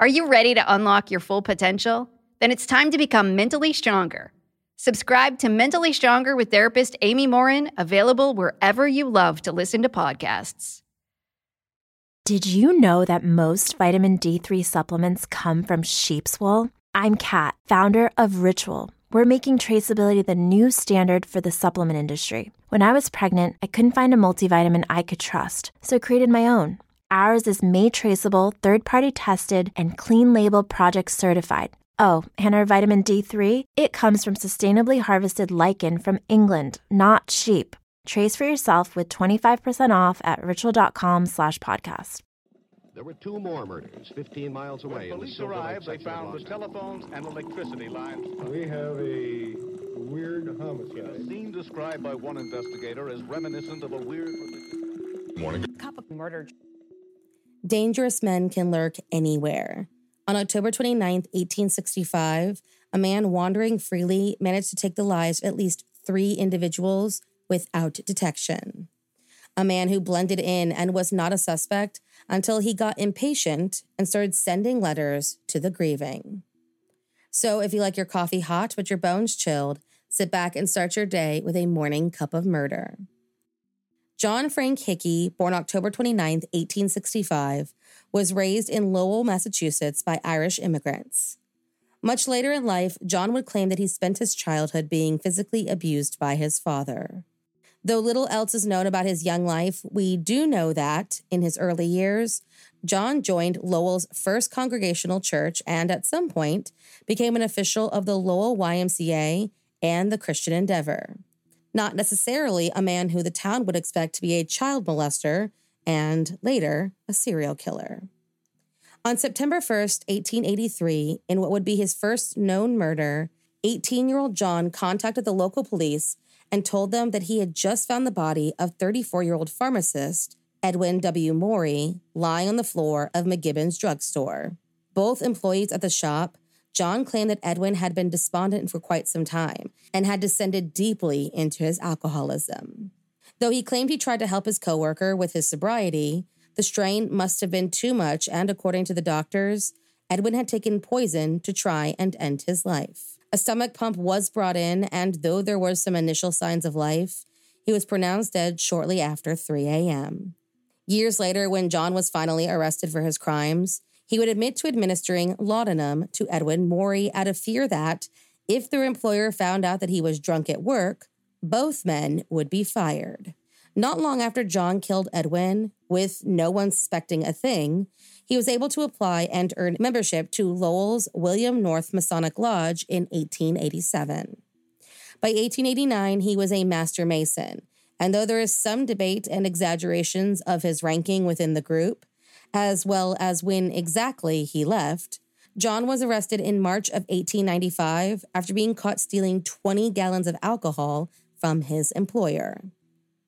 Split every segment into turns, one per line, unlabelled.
Are you ready to unlock your full potential? Then it's time to become mentally stronger. Subscribe to Mentally Stronger with therapist Amy Morin, available wherever you love to listen to podcasts.
Did you know that most vitamin D3 supplements come from sheep's wool? I'm Kat, founder of Ritual. We're making traceability the new standard for the supplement industry. When I was pregnant, I couldn't find a multivitamin I could trust, so I created my own. Ours is made traceable, third party tested, and clean label project certified. Oh, and our vitamin D3, it comes from sustainably harvested lichen from England, not sheep. Trace for yourself with 25% off at ritual.com slash podcast.
There were two more murders 15 miles away.
When police arrived, they found the telephones and electricity lines.
We have a weird homicide.
A
homicide.
scene described by one investigator as reminiscent of a weird.
Dangerous men can lurk anywhere. On October 29, 1865, a man wandering freely managed to take the lives of at least three individuals without detection. A man who blended in and was not a suspect until he got impatient and started sending letters to the grieving. So, if you like your coffee hot but your bones chilled, sit back and start your day with a morning cup of murder. John Frank Hickey, born October 29, 1865, was raised in Lowell, Massachusetts by Irish immigrants. Much later in life, John would claim that he spent his childhood being physically abused by his father. Though little else is known about his young life, we do know that, in his early years, John joined Lowell's first congregational church and, at some point, became an official of the Lowell YMCA and the Christian Endeavor. Not necessarily a man who the town would expect to be a child molester and, later, a serial killer. On September 1st, 1883, in what would be his first known murder, 18 year old John contacted the local police and told them that he had just found the body of 34 year old pharmacist Edwin W. Morey lying on the floor of McGibbon's drugstore. Both employees at the shop, John claimed that Edwin had been despondent for quite some time and had descended deeply into his alcoholism. Though he claimed he tried to help his coworker with his sobriety, the strain must have been too much, and according to the doctors, Edwin had taken poison to try and end his life. A stomach pump was brought in, and though there were some initial signs of life, he was pronounced dead shortly after 3 a.m. Years later, when John was finally arrested for his crimes, he would admit to administering laudanum to Edwin Morey out of fear that, if their employer found out that he was drunk at work, both men would be fired. Not long after John killed Edwin, with no one suspecting a thing, he was able to apply and earn membership to Lowell's William North Masonic Lodge in 1887. By 1889, he was a master mason, and though there is some debate and exaggerations of his ranking within the group, as well as when exactly he left, John was arrested in March of 1895 after being caught stealing 20 gallons of alcohol from his employer.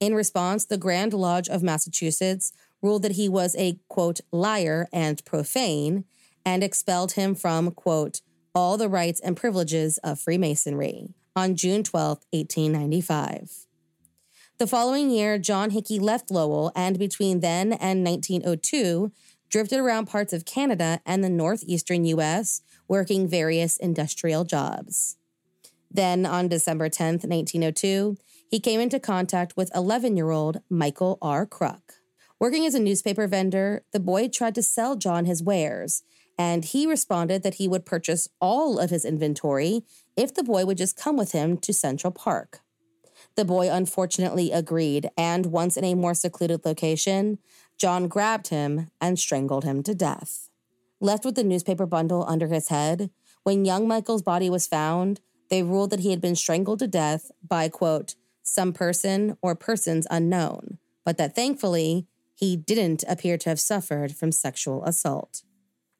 In response, the Grand Lodge of Massachusetts ruled that he was a, quote, liar and profane, and expelled him from, quote, all the rights and privileges of Freemasonry on June 12, 1895. The following year, John Hickey left Lowell and between then and 1902 drifted around parts of Canada and the northeastern US, working various industrial jobs. Then, on December 10th, 1902, he came into contact with 11 year old Michael R. Kruk. Working as a newspaper vendor, the boy tried to sell John his wares, and he responded that he would purchase all of his inventory if the boy would just come with him to Central Park. The boy unfortunately agreed, and once in a more secluded location, John grabbed him and strangled him to death. Left with the newspaper bundle under his head, when young Michael's body was found, they ruled that he had been strangled to death by, quote, some person or persons unknown, but that thankfully he didn't appear to have suffered from sexual assault.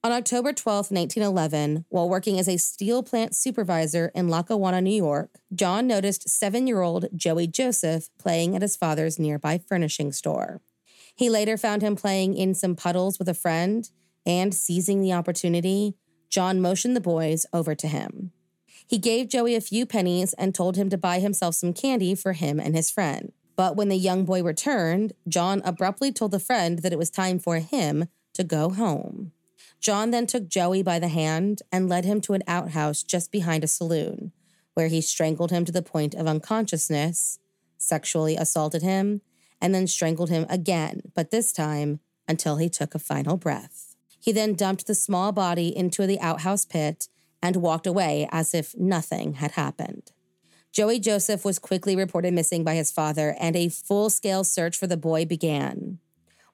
On October 12, 1911, while working as a steel plant supervisor in Lackawanna, New York, John noticed seven year old Joey Joseph playing at his father's nearby furnishing store. He later found him playing in some puddles with a friend, and seizing the opportunity, John motioned the boys over to him. He gave Joey a few pennies and told him to buy himself some candy for him and his friend. But when the young boy returned, John abruptly told the friend that it was time for him to go home. John then took Joey by the hand and led him to an outhouse just behind a saloon, where he strangled him to the point of unconsciousness, sexually assaulted him, and then strangled him again, but this time until he took a final breath. He then dumped the small body into the outhouse pit and walked away as if nothing had happened. Joey Joseph was quickly reported missing by his father, and a full scale search for the boy began.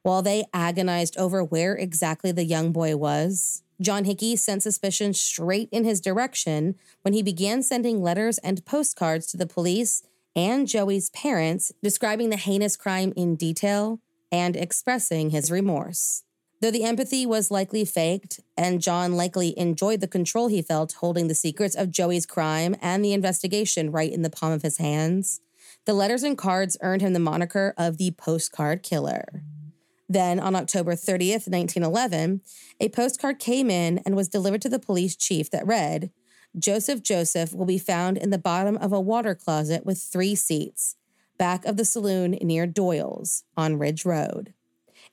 While they agonized over where exactly the young boy was, John Hickey sent suspicion straight in his direction when he began sending letters and postcards to the police and Joey's parents describing the heinous crime in detail and expressing his remorse. Though the empathy was likely faked, and John likely enjoyed the control he felt holding the secrets of Joey's crime and the investigation right in the palm of his hands, the letters and cards earned him the moniker of the postcard killer. Then, on October 30th, 1911, a postcard came in and was delivered to the police chief that read Joseph Joseph will be found in the bottom of a water closet with three seats, back of the saloon near Doyle's on Ridge Road.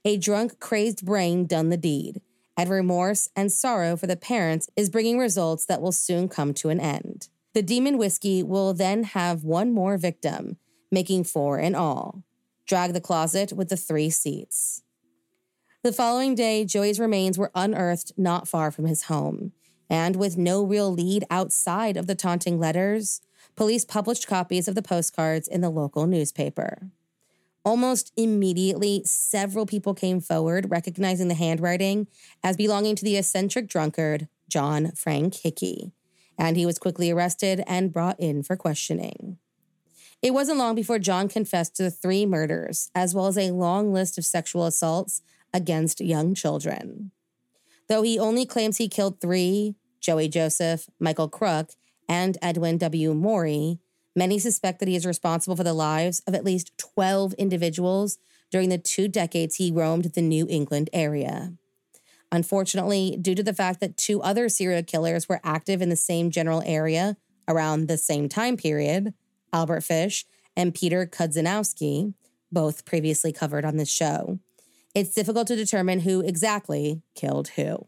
A drunk, crazed brain done the deed, and remorse and sorrow for the parents is bringing results that will soon come to an end. The demon whiskey will then have one more victim, making four in all. Drag the closet with the three seats. The following day, Joey's remains were unearthed not far from his home. And with no real lead outside of the taunting letters, police published copies of the postcards in the local newspaper. Almost immediately, several people came forward recognizing the handwriting as belonging to the eccentric drunkard, John Frank Hickey, and he was quickly arrested and brought in for questioning. It wasn't long before John confessed to the three murders, as well as a long list of sexual assaults against young children. Though he only claims he killed three Joey Joseph, Michael Crook, and Edwin W. Morey many suspect that he is responsible for the lives of at least 12 individuals during the two decades he roamed the New England area. Unfortunately, due to the fact that two other serial killers were active in the same general area around the same time period, Albert Fish and Peter Kudzinowski, both previously covered on this show, it's difficult to determine who exactly killed who.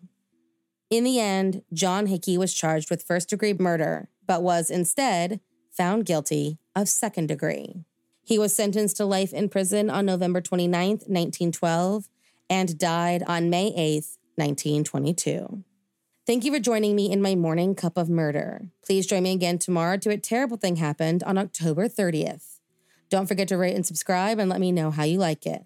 In the end, John Hickey was charged with first degree murder, but was instead found guilty of second degree. He was sentenced to life in prison on November 29, 1912, and died on May 8, 1922. Thank you for joining me in my morning cup of murder. Please join me again tomorrow to A Terrible Thing Happened on October 30th. Don't forget to rate and subscribe and let me know how you like it.